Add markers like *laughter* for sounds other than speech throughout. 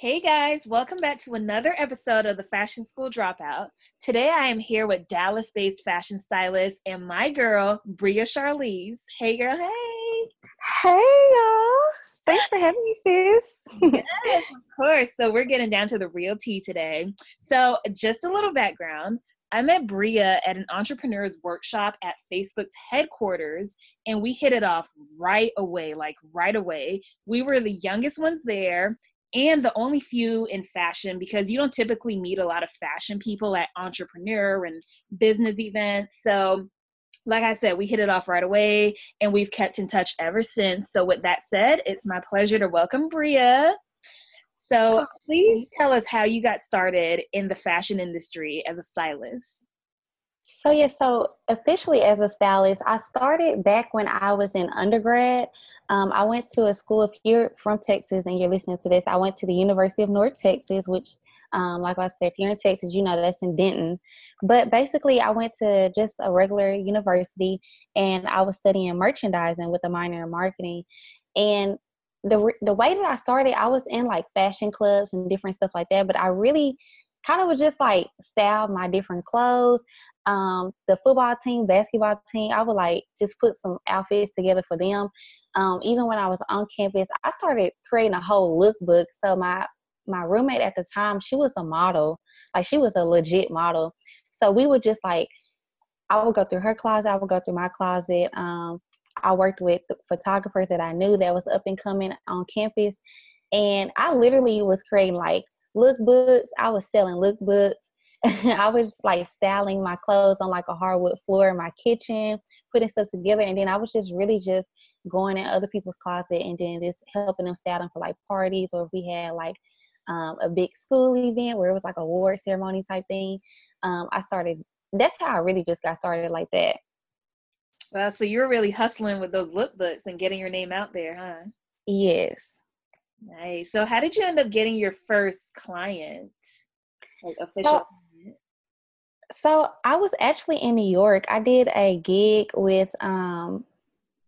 Hey guys, welcome back to another episode of the Fashion School Dropout. Today I am here with Dallas based fashion stylist and my girl, Bria Charlise. Hey girl, hey. Hey y'all. Thanks for having me, sis. *laughs* yes, of course. So we're getting down to the real tea today. So just a little background. I met Bria at an entrepreneur's workshop at Facebook's headquarters, and we hit it off right away like right away. We were the youngest ones there, and the only few in fashion because you don't typically meet a lot of fashion people at entrepreneur and business events. So, like I said, we hit it off right away and we've kept in touch ever since. So, with that said, it's my pleasure to welcome Bria. So, oh, please tell us how you got started in the fashion industry as a stylist. So, yeah, so officially as a stylist, I started back when I was in undergrad. Um, I went to a school, if you're from Texas and you're listening to this, I went to the University of North Texas, which, um, like I said, if you're in Texas, you know that's in Denton. But basically, I went to just a regular university and I was studying merchandising with a minor in marketing. And the, the way that I started, I was in like fashion clubs and different stuff like that, but I really kind of was just like style my different clothes. Um, the football team, basketball team, I would like just put some outfits together for them um, even when I was on campus, I started creating a whole lookbook. So my my roommate at the time, she was a model, like she was a legit model. So we would just like, I would go through her closet, I would go through my closet. Um, I worked with photographers that I knew that was up and coming on campus, and I literally was creating like lookbooks. I was selling lookbooks. *laughs* I was like styling my clothes on like a hardwood floor in my kitchen, putting stuff together, and then I was just really just going in other people's closet and then just helping them style them for like parties or if we had like um, a big school event where it was like a award ceremony type thing. Um, I started. That's how I really just got started like that. Well, so you were really hustling with those lookbooks and getting your name out there, huh? Yes. Nice. So, how did you end up getting your first client, like official? So, so I was actually in New York. I did a gig with um,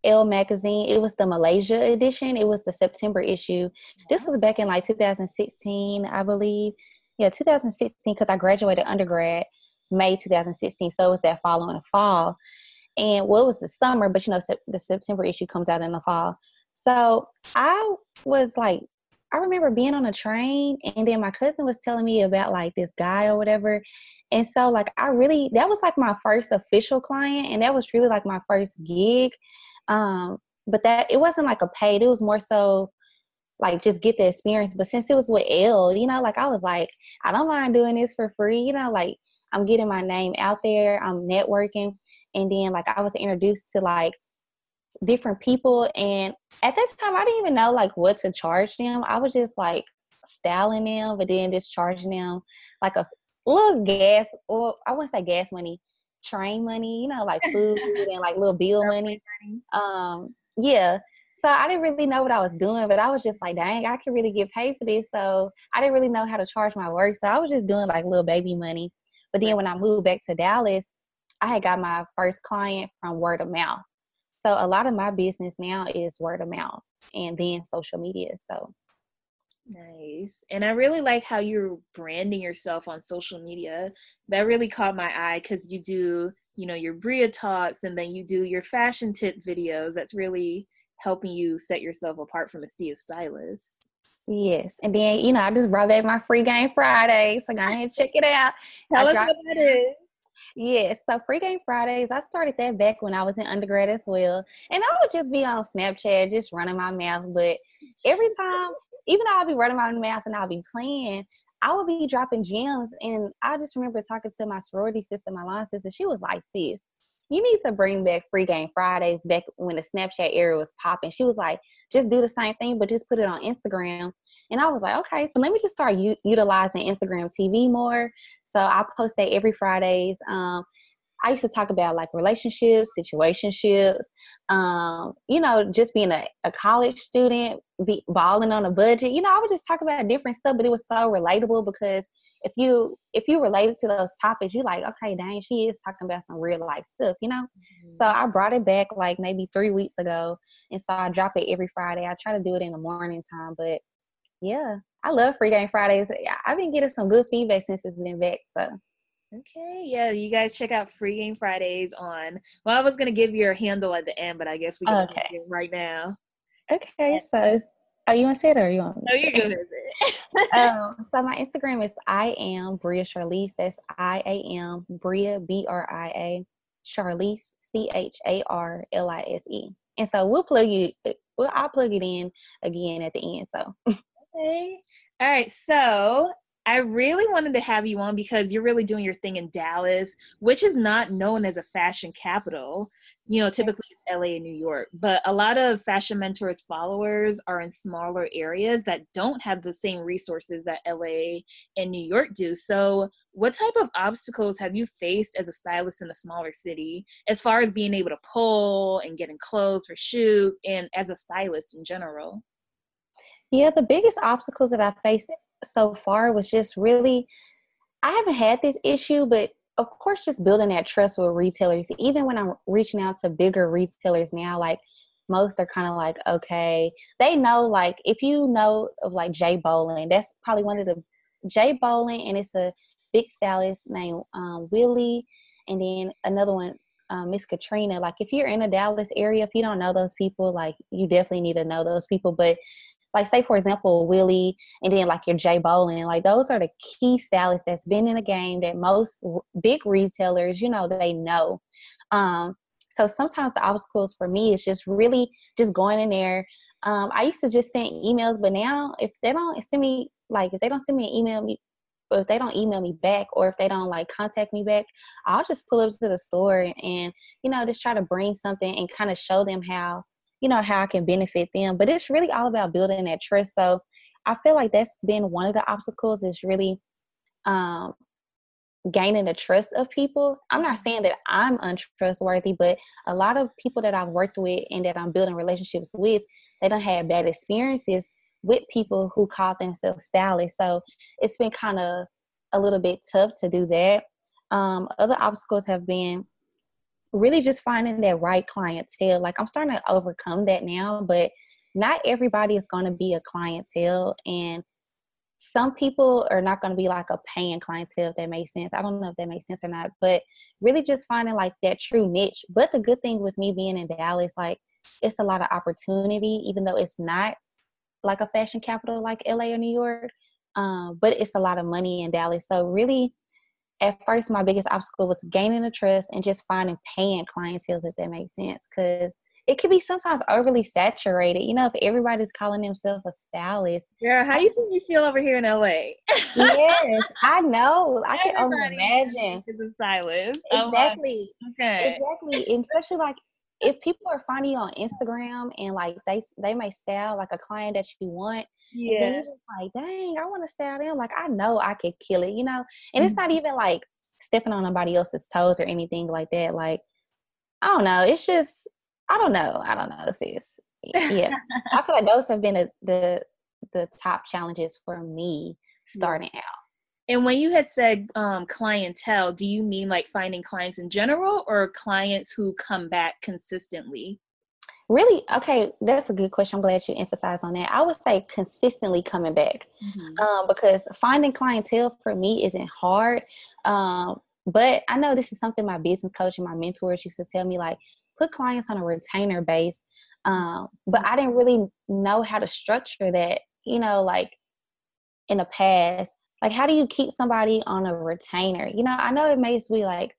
Elle magazine. It was the Malaysia edition. It was the September issue. This was back in like 2016, I believe. Yeah, 2016 because I graduated undergrad May 2016. So it was that following fall. And well, it was the summer, but you know, the September issue comes out in the fall. So I was like, I remember being on a train, and then my cousin was telling me about like this guy or whatever. And so, like, I really, that was like my first official client, and that was really like my first gig. Um, but that it wasn't like a paid, it was more so like just get the experience. But since it was with Elle, you know, like I was like, I don't mind doing this for free, you know, like I'm getting my name out there, I'm networking. And then like I was introduced to like different people and at this time I didn't even know like what to charge them. I was just like styling them but then just charging them like a little gas or I wouldn't say gas money, train money, you know, like food *laughs* and like little bill money. Um, yeah. So I didn't really know what I was doing, but I was just like, dang, I can really get paid for this. So I didn't really know how to charge my work. So I was just doing like little baby money. But then when I moved back to Dallas, I had got my first client from word of mouth. So a lot of my business now is word of mouth and then social media. So Nice. And I really like how you're branding yourself on social media. That really caught my eye because you do, you know, your Bria talks and then you do your fashion tip videos. That's really helping you set yourself apart from a sea of stylists. Yes. And then, you know, I just brought back my free game Friday. So go ahead and check it out. *laughs* Tell I us what that is. Yes, so free game Fridays. I started that back when I was in undergrad as well, and I would just be on Snapchat, just running my mouth. But every time even though I'll be running my mouth and I'll be playing, I would be dropping gems. And I just remember talking to my sorority sister, my line sister. She was like, sis, you need to bring back free game Fridays back when the Snapchat era was popping. She was like, just do the same thing, but just put it on Instagram. And I was like, okay, so let me just start u- utilizing Instagram TV more. So I post that every Fridays. Um, I used to talk about like relationships, situationships, um, you know, just being a, a college student, be balling on a budget. You know, I would just talk about different stuff, but it was so relatable because if you if you related to those topics, you're like, okay, dang, she is talking about some real life stuff, you know. Mm-hmm. So I brought it back like maybe three weeks ago, and so I drop it every Friday. I try to do it in the morning time, but yeah, I love Free Game Fridays. I've been getting some good feedback since it's been back. So Okay, yeah, you guys check out Free Game Fridays on. Well, I was gonna give your handle at the end, but I guess we can okay. it right now. Okay, so are you say it or you want? No, you're good. *laughs* um, so my Instagram is I am Bria Charlise. That's I A M Bria B R I A Charlise C H A R L I S E. And so we'll plug you. Well, I'll plug it in again at the end. So *laughs* okay. All right. So I really wanted to have you on because you're really doing your thing in Dallas, which is not known as a fashion capital. You know, typically it's LA and New York, but a lot of Fashion Mentors followers are in smaller areas that don't have the same resources that LA and New York do. So, what type of obstacles have you faced as a stylist in a smaller city as far as being able to pull and getting clothes for shoots and as a stylist in general? Yeah, the biggest obstacles that I faced so far was just really I haven't had this issue, but of course, just building that trust with retailers. Even when I'm reaching out to bigger retailers now, like most are kind of like, okay, they know like if you know of like Jay Bolin, that's probably one of the Jay Bolin, and it's a big stylist named um, Willie, and then another one, um, Miss Katrina. Like if you're in the Dallas area, if you don't know those people, like you definitely need to know those people. But like say for example Willie and then like your Jay Bolin, like those are the key stylists that's been in the game that most big retailers, you know, they know. Um, so sometimes the obstacles for me is just really just going in there. Um, I used to just send emails, but now if they don't send me like if they don't send me an email me or if they don't email me back or if they don't like contact me back, I'll just pull up to the store and, you know, just try to bring something and kind of show them how you know how I can benefit them. But it's really all about building that trust. So I feel like that's been one of the obstacles is really um, gaining the trust of people. I'm not saying that I'm untrustworthy, but a lot of people that I've worked with and that I'm building relationships with, they don't have bad experiences with people who call themselves stylists. So it's been kind of a little bit tough to do that. Um, other obstacles have been really just finding that right clientele. Like I'm starting to overcome that now, but not everybody is going to be a clientele and some people are not going to be like a paying clientele if that makes sense. I don't know if that makes sense or not but really just finding like that true niche. But the good thing with me being in dallas like it's a lot of opportunity even though it's not like a fashion capital like la or new york um, but it's a lot of money in dallas. So really at first my biggest obstacle was gaining the trust and just finding paying clientele if that makes sense because it can be sometimes overly saturated. You know if everybody's calling themselves a stylist yeah how do you think you feel over here in la yes i know. I can only imagine. is a stylist. Oh, exactly. Oh okay. Exactly. And especially like if people are finding you on Instagram and like they they may style like a client that you want, yeah, and like dang, I want to style them. Like I know I could kill it, you know. And mm-hmm. it's not mm-hmm. even like stepping on nobody else's toes or anything like that. Like I don't know. It's just I don't know. I don't know, sis. Yeah, I feel like *laughs* those have been a, the the top challenges for me starting out. And when you had said um, clientele, do you mean like finding clients in general or clients who come back consistently? Really? Okay, that's a good question. I'm glad you emphasized on that. I would say consistently coming back mm-hmm. um, because finding clientele for me isn't hard. Um, but I know this is something my business coach and my mentors used to tell me like, put clients on a retainer base. Um, but I didn't really know how to structure that, you know, like in the past like how do you keep somebody on a retainer? You know i know it may be like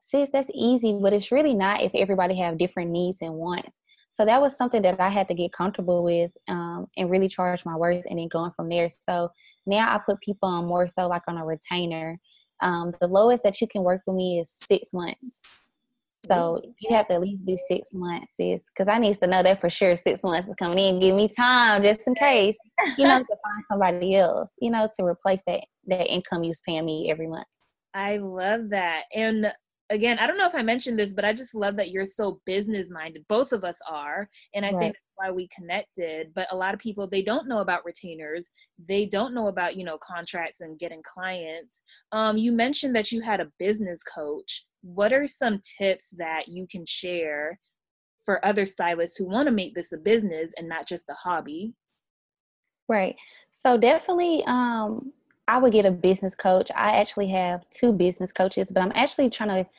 sis that's easy but it's really not if everybody have different needs and wants. So that was something that i had to get comfortable with um, and really charge my worth and then going from there. So now i put people on more so like on a retainer. Um, the lowest that you can work with me is six months so you have to at least do six months, sis, because I need to know that for sure. Six months is coming in. Give me time just in case, you know, *laughs* to find somebody else, you know, to replace that that income you was paying me every month. I love that. And again, I don't know if I mentioned this, but I just love that you're so business minded. Both of us are. And I right. think that's why we connected. But a lot of people, they don't know about retainers. They don't know about, you know, contracts and getting clients. Um, you mentioned that you had a business coach what are some tips that you can share for other stylists who want to make this a business and not just a hobby? Right. So definitely um I would get a business coach. I actually have two business coaches, but I'm actually trying to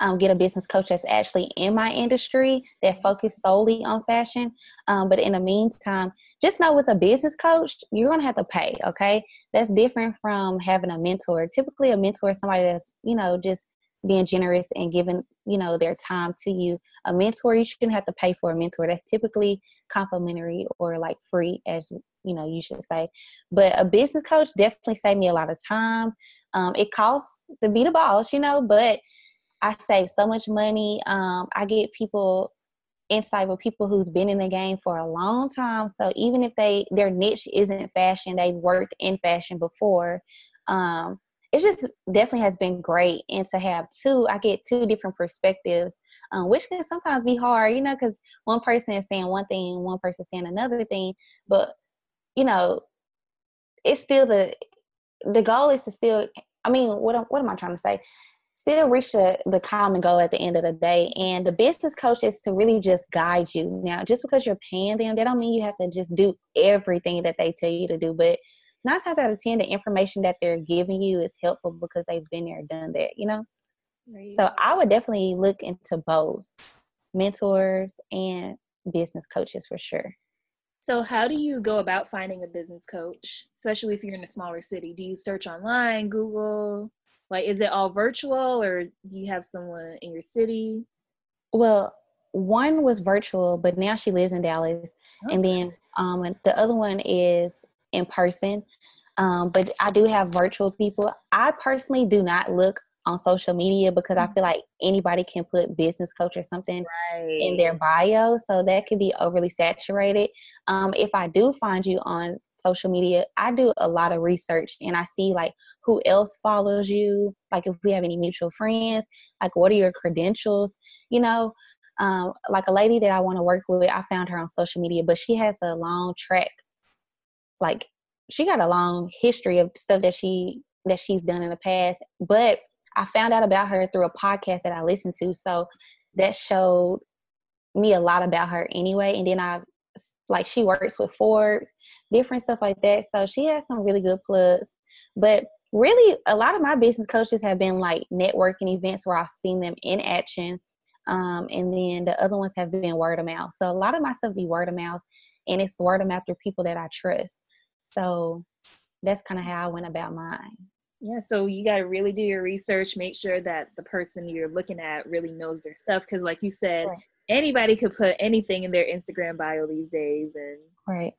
um, get a business coach that's actually in my industry that focus solely on fashion. Um, but in the meantime, just know with a business coach, you're gonna have to pay. Okay, that's different from having a mentor. Typically, a mentor is somebody that's you know just being generous and giving you know their time to you. A mentor you shouldn't have to pay for a mentor. That's typically complimentary or like free as you know you should say. But a business coach definitely saved me a lot of time. Um, it costs to be the boss you know but i save so much money. Um, i get people insight with people who's been in the game for a long time. So even if they their niche isn't fashion they've worked in fashion before um, it just definitely has been great and to have two i get two different perspectives um, which can sometimes be hard you know because one person is saying one thing one person saying another thing but you know it's still the the goal is to still i mean what, what am i trying to say? Still reach the, the common goal at the end of the day and the business coach is to really just guide you. Now just because you're paying them that don't mean you have to just do everything that they tell you to do but nine times out of ten, the information that they're giving you is helpful because they've been there, done that, you know? Right. So I would definitely look into both mentors and business coaches for sure. So, how do you go about finding a business coach, especially if you're in a smaller city? Do you search online, Google? Like, is it all virtual or do you have someone in your city? Well, one was virtual, but now she lives in Dallas. Okay. And then um, the other one is in person. Um, but I do have virtual people. I personally do not look on social media because I feel like anybody can put business coach or something right. in their bio. So that can be overly saturated. Um, if I do find you on social media, I do a lot of research and I see like who else follows you, like if we have any mutual friends, like what are your credentials, you know. Um, like a lady that I want to work with, I found her on social media, but she has a long track like she got a long history of stuff that she that she's done in the past but i found out about her through a podcast that i listened to so that showed me a lot about her anyway and then i like she works with forbes different stuff like that so she has some really good plugs but really a lot of my business coaches have been like networking events where i've seen them in action um, and then the other ones have been word of mouth so a lot of my stuff be word of mouth and it's word of mouth through people that i trust so that's kind of how I went about mine. Yeah, so you got to really do your research, make sure that the person you're looking at really knows their stuff. Because, like you said, right. anybody could put anything in their Instagram bio these days. And right.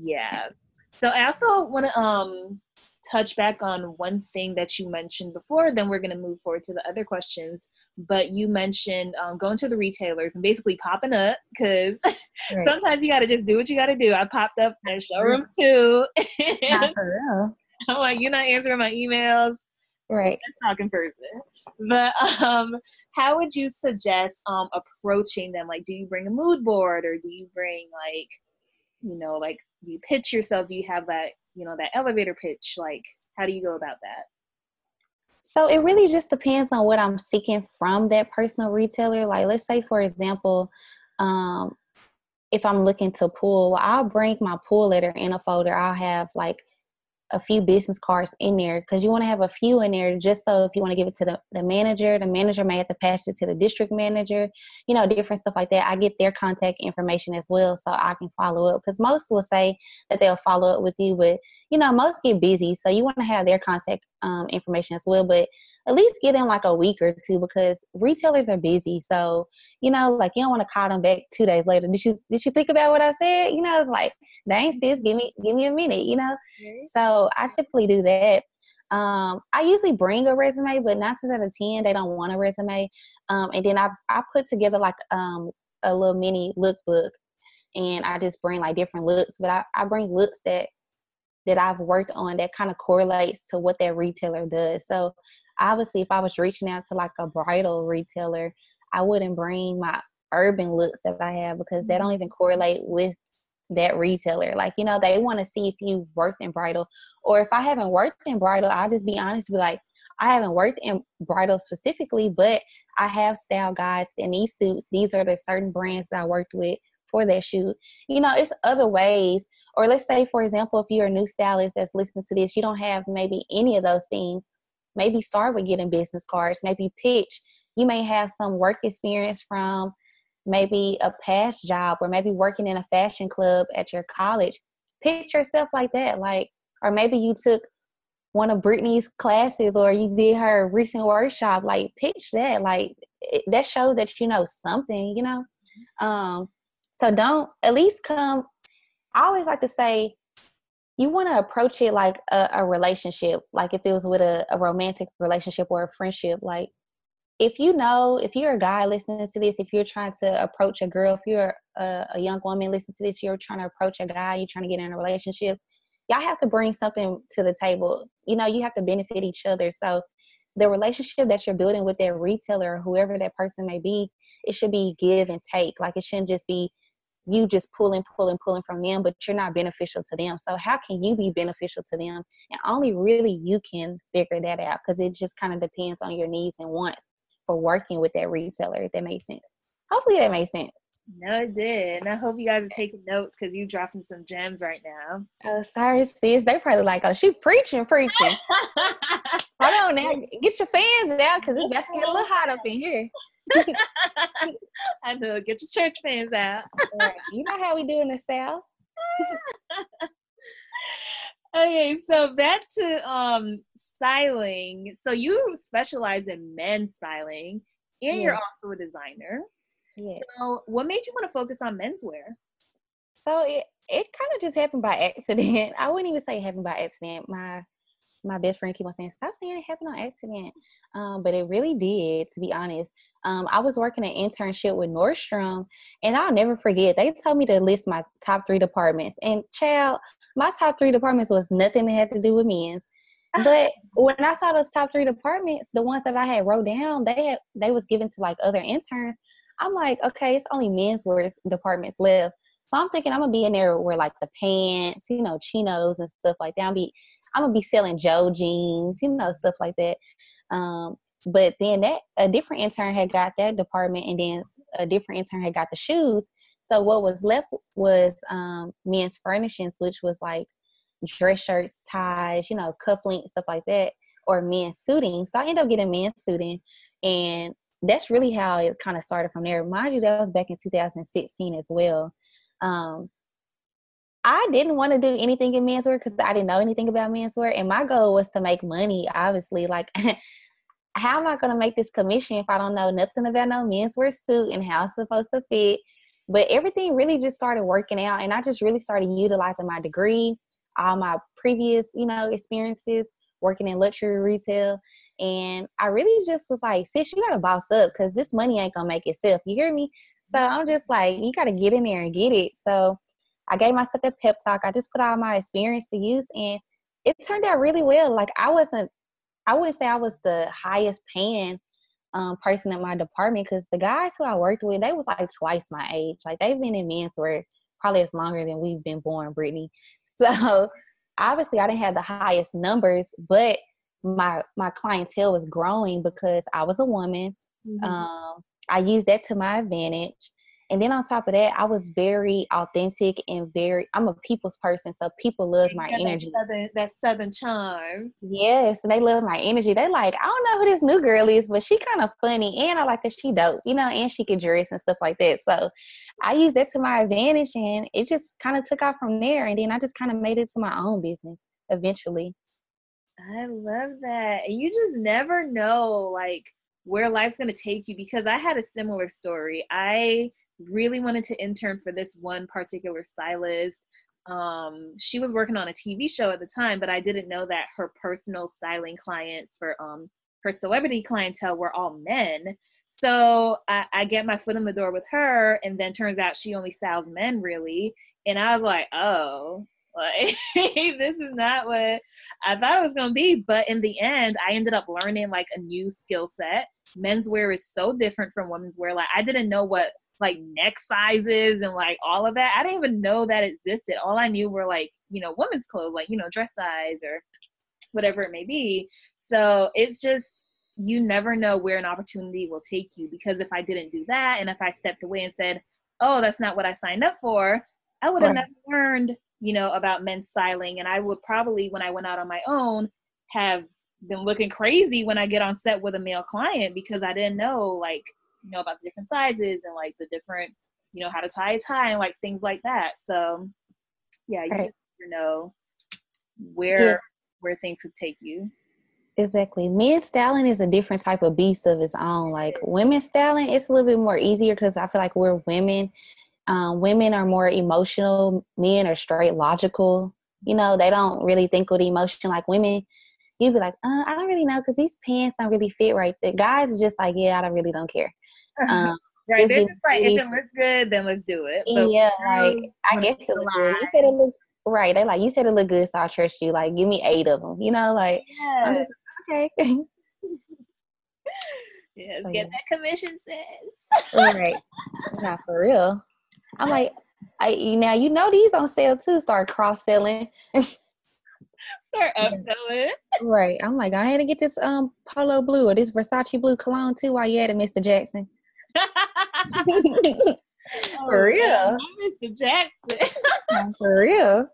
Yeah. So I also want to um touch back on one thing that you mentioned before, then we're going to move forward to the other questions. But you mentioned um, going to the retailers and basically popping up because *laughs* right. sometimes you got to just do what you got to do. I popped up in showrooms too. *laughs* Not for real. I'm like, you're not answering my emails. Right. Let's talk in person. But um, how would you suggest um, approaching them? Like, do you bring a mood board or do you bring like, you know, like, you pitch yourself? Do you have that you know that elevator pitch like how do you go about that? So it really just depends on what i'm seeking from that personal retailer. Like let's say for example um, if i'm looking to pull well, i'll bring my pull letter in a folder. I'll have like a few business cards in there because you want to have a few in there just so if you want to give it to the, the manager the manager may have to pass it to the district manager you know different stuff like that. I get their contact information as well so i can follow up because most will say that they'll follow up with you but you know most get busy so you want to have their contact um, information as well but at least get in like a week or two because retailers are busy. So, you know, like you don't want to call them back two days later. Did you did you think about what I said? You know, it's like, dang sis, give me give me a minute, you know? So I typically do that. Um, I usually bring a resume, but nine out of ten, they don't want a resume. Um, and then I I put together like um a little mini lookbook and I just bring like different looks, but I, I bring looks that that I've worked on that kind of correlates to what that retailer does. So obviously if I was reaching out to like a bridal retailer, I wouldn't bring my urban looks that I have because they don't mm-hmm. even correlate with that retailer. Like, you know, they want to see if you've worked in bridal. Or if I haven't worked in bridal, I'll just be honest, be like, I haven't worked in bridal specifically, but I have style guides in these suits. These are the certain brands that I worked with for that shoot. You know, it's other ways. Or let's say, for example, if you're a new stylist that's listening to this, you don't have maybe any of those things. Maybe start with getting business cards. Maybe pitch. You may have some work experience from maybe a past job or maybe working in a fashion club at your college. Pitch yourself like that. Like, or maybe you took one of Brittany's classes or you did her recent workshop. Like, pitch that. Like, it, that shows that you know something, you know? Um, so don't at least come. I always like to say, you want to approach it like a, a, relationship, like if it was with a, a romantic relationship or a friendship. Like, if you know, if you're a guy listening to this, if you're trying to approach a girl, if you're a, a young woman listening to this, you're trying to approach a guy, you're trying to get in a relationship, y'all have to bring something to the table. You know, you have to benefit each other. So the relationship that you're building with that retailer or whoever that person may be, it should be give and take. Like it shouldn't just be you just pulling, pulling, pulling from them, but you're not beneficial to them. So how can you be beneficial to them? And only really you can figure that out because it just kind of depends on your needs and wants for working with that retailer, if that makes sense. Hopefully that makes sense. No, it did. And I hope you guys are taking notes because you're dropping some gems right now. Oh, sorry, sis. They probably like, oh, she preaching, preaching. *laughs* Hold on now. Get your fans out because it's about to get a little hot up in here. *laughs* I know. Get your church fans out. You know how we do in the South. *laughs* okay, so back to um styling. So you specialize in men's styling and yes. you're also a designer. Yes. So what made you want to focus on menswear? So it it kind of just happened by accident. *laughs* I wouldn't even say it happened by accident. My my best friend keep on saying, "Stop saying it happened on accident," um, but it really did. To be honest, um, I was working an internship with Nordstrom, and I'll never forget. They told me to list my top three departments, and child, my top three departments was nothing that had to do with men's. But *laughs* when I saw those top three departments, the ones that I had wrote down, they had they was given to like other interns. I'm like, okay, it's only men's wear departments left. So I'm thinking I'm gonna be in there where like the pants, you know, chinos and stuff like that. I'm be I'm gonna be selling Joe jeans, you know, stuff like that. Um, but then that a different intern had got that department, and then a different intern had got the shoes. So what was left was um, men's furnishings, which was like dress shirts, ties, you know, cufflinks, stuff like that, or men's suiting. So I ended up getting men's suiting, and that's really how it kind of started from there. Mind you, that was back in 2016 as well. Um, I didn't want to do anything in menswear because I didn't know anything about menswear, and my goal was to make money. Obviously, like *laughs* how am I going to make this commission if I don't know nothing about no menswear suit and how it's supposed to fit? But everything really just started working out, and I just really started utilizing my degree, all my previous, you know, experiences working in luxury retail, and I really just was like, sis, you gotta boss up because this money ain't gonna make itself. You hear me? So I'm just like, you gotta get in there and get it. So I gave myself a pep talk. I just put all my experience to use and it turned out really well. Like I wasn't I wouldn't say I was the highest paying um, person in my department because the guys who I worked with, they was like twice my age. Like they've been in menswear probably as longer than we've been born, Brittany. *laughs* So obviously I didn't have the highest numbers, but my my clientele was growing because I was a woman. Mm-hmm. Um, I used that to my advantage. And then on top of that, I was very authentic and very I'm a people's person, so people love my energy. That southern, that southern charm. Yes, and they love my energy. They like, I don't know who this new girl is, but she kind of funny and I like her. She dope, you know, and she can dress and stuff like that. So I used that to my advantage and it just kind of took off from there. And then I just kind of made it to my own business eventually. I love that. And you just never know like where life's going to take you because I had a similar story. I really wanted to intern for this one particular stylist. Um, she was working on a TV show at the time, but I didn't know that her personal styling clients for um, her celebrity clientele were all men. So I, I, get my foot in the door with her, and then turns out she only styles men really. And I was like, oh, like *laughs* this is not what I thought it was gonna be. But in the end, I ended up learning like a new skill set. Menswear is so different from women's wear. Like I didn't know what like neck sizes and like all of that. I didn't even know that existed. All I knew were like, you know, women's clothes, like, you know, dress size or whatever it may be. So it's just you never know where an opportunity will take you because if I didn't do that and if I stepped away and said, oh, that's not what I signed up for, I would have right. never learned, you know, about men's styling. And I would probably, when I went out on my own, have been looking crazy when I get on set with a male client because I didn't know, like, you know, about the different sizes and like the different, you know, how to tie a tie and like things like that. So, yeah, you right. just know where yeah. where things could take you. Exactly. Men styling is a different type of beast of its own. Like women styling, it's a little bit more easier because I feel like we're women. Um, women are more emotional. Men are straight logical. You know, they don't really think with emotion. Like women, you'd be like, uh, I don't really know because these pants don't really fit right. The guys are just like, yeah, I don't really don't care. *laughs* Um, right. They're just like, if it looks good, then let's do it. But yeah, like I guess it look good. You said it look right. They like you said it look good, so I trust you. Like, give me eight of them. You know, like yeah okay. *laughs* yes, oh, get yeah. that commission, sis. All right. *laughs* Not for real. I'm like, I now you know these on sale too. Start cross selling. Start upselling. Right. I'm like, I had to get this um polo blue or this Versace blue cologne too while you had it, Mr. Jackson. *laughs* *laughs* for real. Man, Mr. Jackson. for real.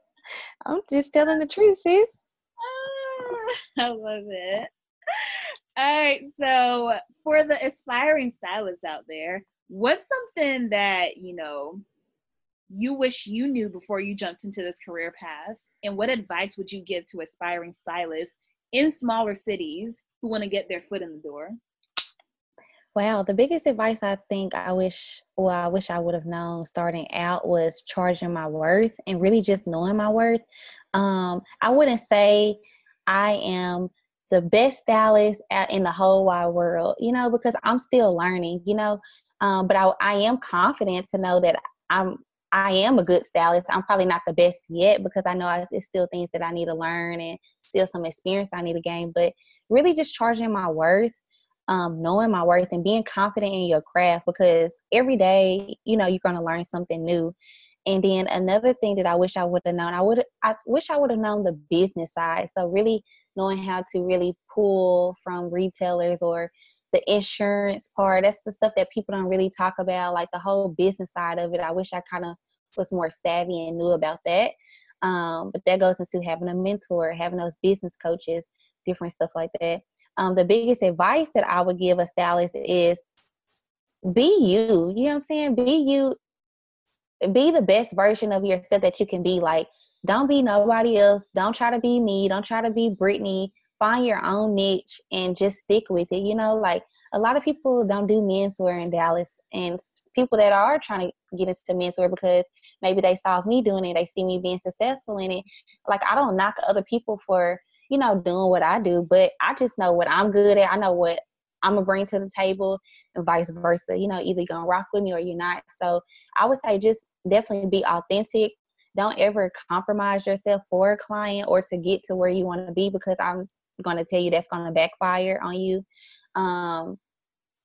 I'm just telling the truth, sis. I love it. All right, so for the aspiring stylists out there, what's something that you know you wish you knew before you jumped into this career path, and what advice would you give to aspiring stylists in smaller cities who want to get their foot in the door? Wow, the biggest advice I think I wish, well, I wish I would have known starting out was charging my worth and really just knowing my worth. Um, I wouldn't say I am the best stylist in the whole wide world, you know, because I'm still learning, you know. Um, but I, I am confident to know that I'm I am a good stylist. I'm probably not the best yet because I know I, it's still things that I need to learn and still some experience I need to gain. But really, just charging my worth, um, knowing my worth, and being confident in your craft because every day, you know, you're going to learn something new. And then another thing that I wish I would have known, I would I wish I would have known the business side. So really knowing how to really pull from retailers or the insurance part. That's the stuff that people don't really talk about, like the whole business side of it. I wish I kind of was more savvy and knew about that. Um, but that goes into having a mentor, having those business coaches, different stuff like that. Um, the biggest advice that I would give a stylist is be you. You know what I'm saying? Be you be the best version of yourself that you can be. Like, don't be nobody else. Don't try to be me. Don't try to be Brittany. Find your own niche and just stick with it. You know, like a lot of people don't do menswear in Dallas, and people that are trying to get into menswear because maybe they saw me doing it, they see me being successful in it. Like I don't knock other people for you know doing what I do, but I just know what I'm good at. I know what I'm gonna bring to the table, and vice versa. You know, either you're gonna rock with me or you're not. So I would say just definitely be authentic. Don't ever compromise yourself for a client or to get to where you want to be because I'm going to tell you that's going to backfire on you. Um,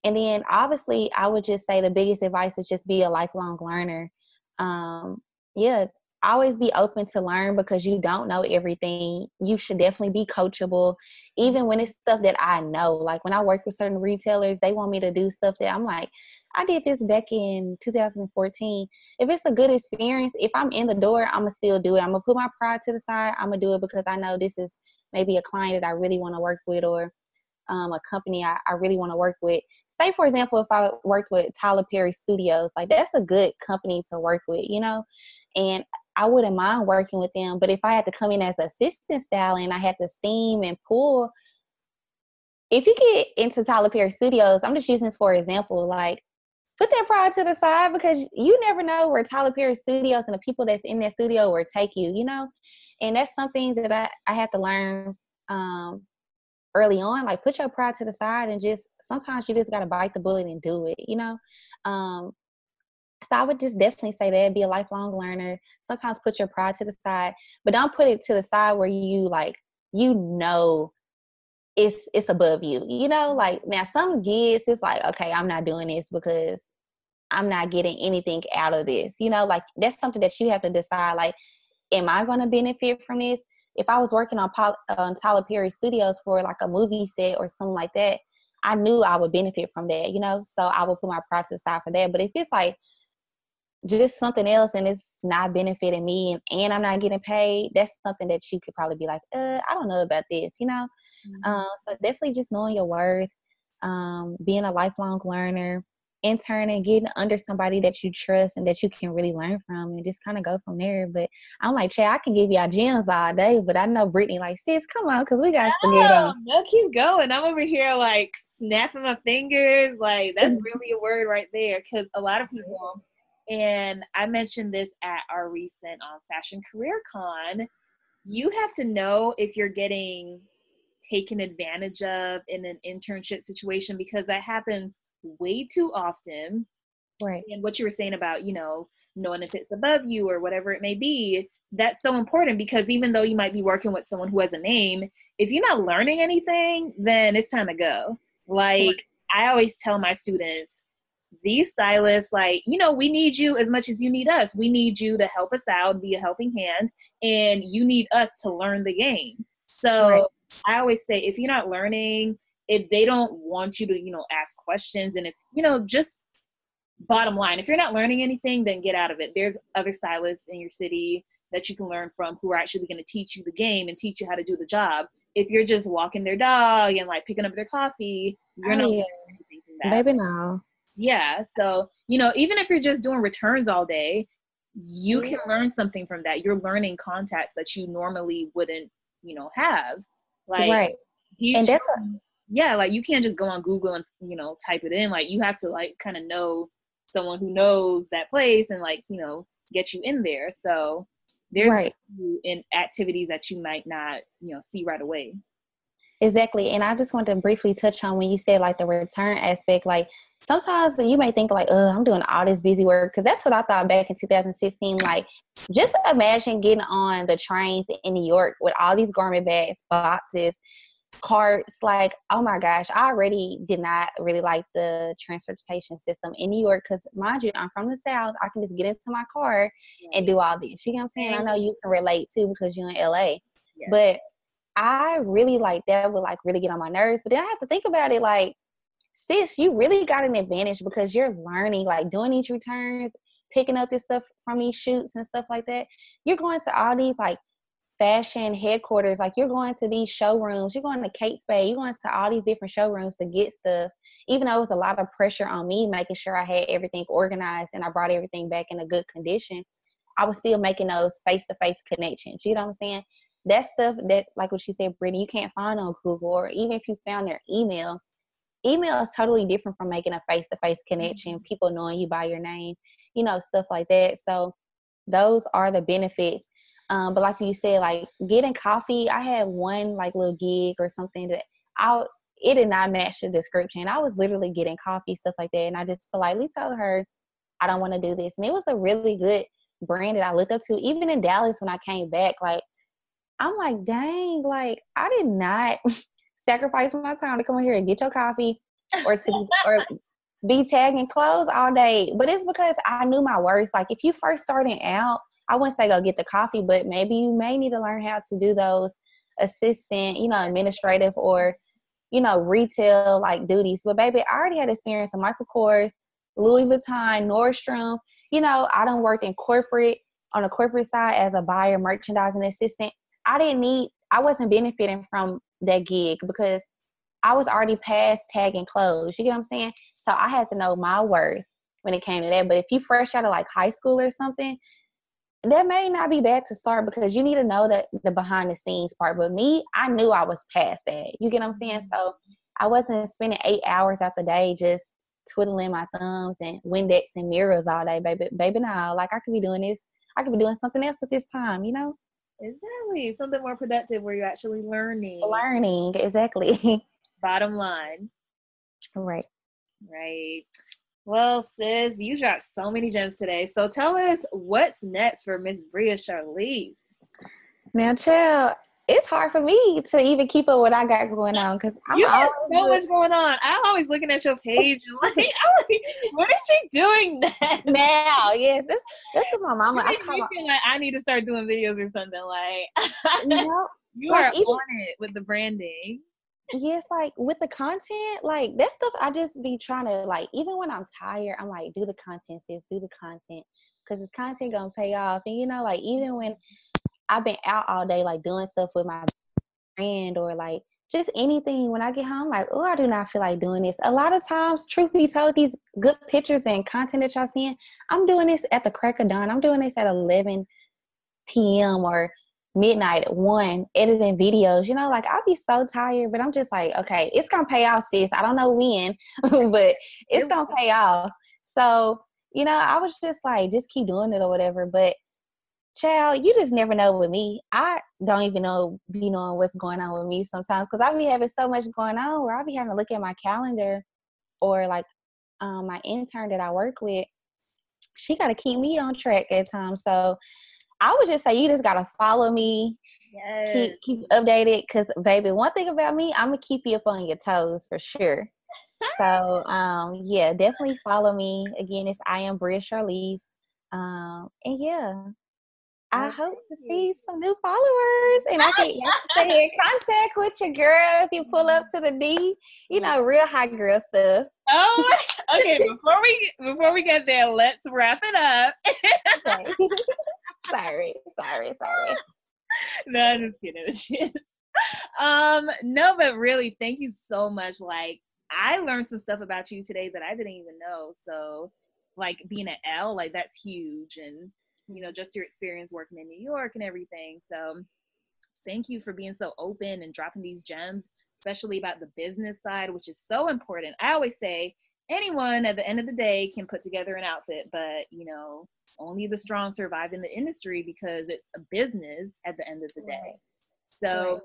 and then obviously, I would just say the biggest advice is just be a lifelong learner. Um, yeah, always be open to learn because you don't know everything. You should definitely be coachable, even when it's stuff that I know. Like when I work with certain retailers, they want me to do stuff that I'm like, I did this back in 2014. If it's a good experience, if I'm in the door, I'm gonna still do it. I'm gonna put my pride to the side. I'm gonna do it because I know this is maybe a client that I really want to work with or um, a company I, I really want to work with. Say, for example, if I worked with Tyler Perry Studios, like that's a good company to work with, you know? And I wouldn't mind working with them. But if I had to come in as assistant styling, I had to steam and pull. If you get into Tyler Perry Studios, I'm just using this for example, like put that pride to the side because you never know where Tyler Perry Studios and the people that's in that studio will take you, you know? And that's something that I, I had to learn um, early on. Like, put your pride to the side and just sometimes you just got to bite the bullet and do it, you know? Um, so I would just definitely say that be a lifelong learner. Sometimes put your pride to the side, but don't put it to the side where you like, you know, it's it's above you. You know, like now some gigs, it's like, okay, I'm not doing this because I'm not getting anything out of this. You know, like that's something that you have to decide. Like, am I going to benefit from this? If I was working on, on Tyler Perry Studios for like a movie set or something like that, I knew I would benefit from that. You know, so I would put my process aside for that. But if it's like just something else and it's not benefiting me and, and I'm not getting paid, that's something that you could probably be like, uh, I don't know about this, you know? Mm-hmm. Uh, so definitely just knowing your worth, um, being a lifelong learner, interning, getting under somebody that you trust and that you can really learn from and just kind of go from there. But I'm like, Chad, I can give y'all gems all day, but I know Brittany like, sis, come on, because we got to get on. No, keep going. I'm over here like snapping my fingers. Like, that's *laughs* really a word right there. Because a lot of people, and I mentioned this at our recent um, Fashion Career Con, you have to know if you're getting taken advantage of in an internship situation because that happens way too often. Right. And what you were saying about, you know, knowing if it's above you or whatever it may be, that's so important because even though you might be working with someone who has a name, if you're not learning anything, then it's time to go. Like. I always tell my students, these stylists, like, you know, we need you as much as you need us. We need you to help us out, be a helping hand, and you need us to learn the game. So right. I always say if you're not learning, if they don't want you to, you know, ask questions and if, you know, just bottom line, if you're not learning anything, then get out of it. There's other stylists in your city that you can learn from who are actually going to teach you the game and teach you how to do the job. If you're just walking their dog and like picking up their coffee, you're oh, not yeah. maybe now. Yeah. So, you know, even if you're just doing returns all day, you mm-hmm. can learn something from that. You're learning contacts that you normally wouldn't, you know, have. Like right. and that's what yeah, like you can't just go on Google and you know type it in. Like you have to like kind of know someone who knows that place and like you know get you in there. So there's right. in activities that you might not you know see right away. Exactly, and I just want to briefly touch on when you said like the return aspect. Like sometimes you may think like, "Oh, I'm doing all this busy work," because that's what I thought back in 2016. Like, just imagine getting on the trains in New York with all these garment bags, boxes, carts like oh my gosh i already did not really like the transportation system in new york because mind you i'm from the south i can just get into my car and do all this you know what i'm saying? I know you can relate too because you're in la yeah. but i really like that would like really get on my nerves but then i have to think about it like sis you really got an advantage because you're learning like doing these returns picking up this stuff from these shoots and stuff like that. You're going to all these like fashion headquarters. Like you're going to these showrooms, you're going to Kate Spade, you're going to all these different showrooms to get stuff. Even though it was a lot of pressure on me making sure I had everything organized and I brought everything back in a good condition, I was still making those face to face connections. You know what I'm saying? That stuff that, like what you said, Brittany, you can't find on Google, or even if you found their email, email is totally different from making a face to face connection, mm-hmm. people knowing you by your name, you know, stuff like that. So, those are the benefits um, but like you said, like getting coffee, I had one like little gig or something that I it did not match the description. I was literally getting coffee, stuff like that, and I just politely told her I don't want to do this. And it was a really good brand that I looked up to. Even in Dallas when I came back, like I'm like, dang, like I did not *laughs* sacrifice my time to come over here and get your coffee or to or be tagging clothes all day. But it's because I knew my worth. Like if you first starting out I wouldn't say go get the coffee, but maybe you may need to learn how to do those assistant, you know, administrative or, you know, retail like duties. But baby, I already had experience in Michael Kors, Louis Vuitton, Nordstrom. You know, I don't work in corporate on the corporate side as a buyer, merchandising assistant. I didn't need, I wasn't benefiting from that gig because I was already past tagging clothes. You get what I'm saying? So I had to know my worth when it came to that. But if you fresh out of like high school or something, that may not be bad to start because you need to know that the behind the scenes part. But me, I knew I was past that. You get what I'm saying? So I wasn't spending eight hours out the day just twiddling my thumbs and Windex and mirrors all day, baby. Baby, now, like I could be doing this. I could be doing something else with this time, you know? Exactly. Something more productive where you're actually learning. Learning, exactly. *laughs* Bottom line. Right. Right. Well, sis, you dropped so many gems today. So tell us what's next for Miss Bria Charlise. Now, chill. It's hard for me to even keep up what I got going on because i you so much going on. I'm always looking at your page, *laughs* like, like, what is she doing now? now yes, this this is my mama. I feel like I need to start doing videos or something. Like, *laughs* you, know, you like are even, on it with the branding yes, like with the content, like that stuff, I just be trying to like, even when I'm tired, I'm like, do the content, sis, do the content. because this content gonna pay off. And you know, like even when I've been out all day, like doing stuff with my friend or like just anything when I get home, like, oh, I do not feel like doing this. A lot of times, truth be told, these good pictures and content that y'all seeing, I'm doing this at the crack of dawn. I'm doing this at 11 p.m. or midnight at one editing videos. You know, like I'll be so tired, but I'm just like, okay, it's gonna pay off, sis. I don't know when, *laughs* but it's gonna pay off. So, you know, I was just like, just keep doing it or whatever. But child, you just never know with me. I don't even know be knowing what's going on with me sometimes because I'll be having so much going on where I'll be having to look at my calendar or like um, my intern that I work with. She got to keep me on track at times. So I would just say you just got to follow me. Yes. Keep keep updated because baby, one thing about me, I'm gonna keep you up on your toes for sure. *laughs* so um yeah, definitely follow me. Again, it's I am Bria Charlise. Um and yeah, I hope to see some new followers and I can stay in *laughs* contact with your girl if you pull up to the D. You know, real high girl stuff. Oh, *laughs* okay. Before we before we get there, let's wrap it up. Sorry, sorry, sorry. *laughs* No, I'm just kidding. *laughs* um, no, but really, thank you so much. Like, I learned some stuff about you today that I didn't even know. So, like being at Elle, like that's huge, and you know, just your experience working in New York and everything. So thank you for being so open and dropping these gems, especially about the business side, which is so important. I always say anyone at the end of the day can put together an outfit, but you know, only the strong survive in the industry because it's a business at the end of the day. So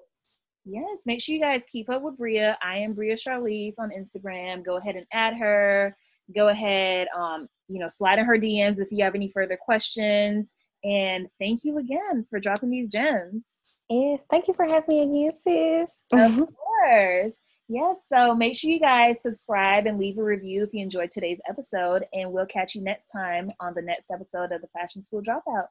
yes, make sure you guys keep up with Bria. I am Bria Charlise on Instagram. Go ahead and add her. Go ahead, um, you know, slide in her DMs if you have any further questions. And thank you again for dropping these gems. Yes, thank you for having me again, sis. Of course. Yes, so make sure you guys subscribe and leave a review if you enjoyed today's episode, and we'll catch you next time on the next episode of the Fashion School Dropout.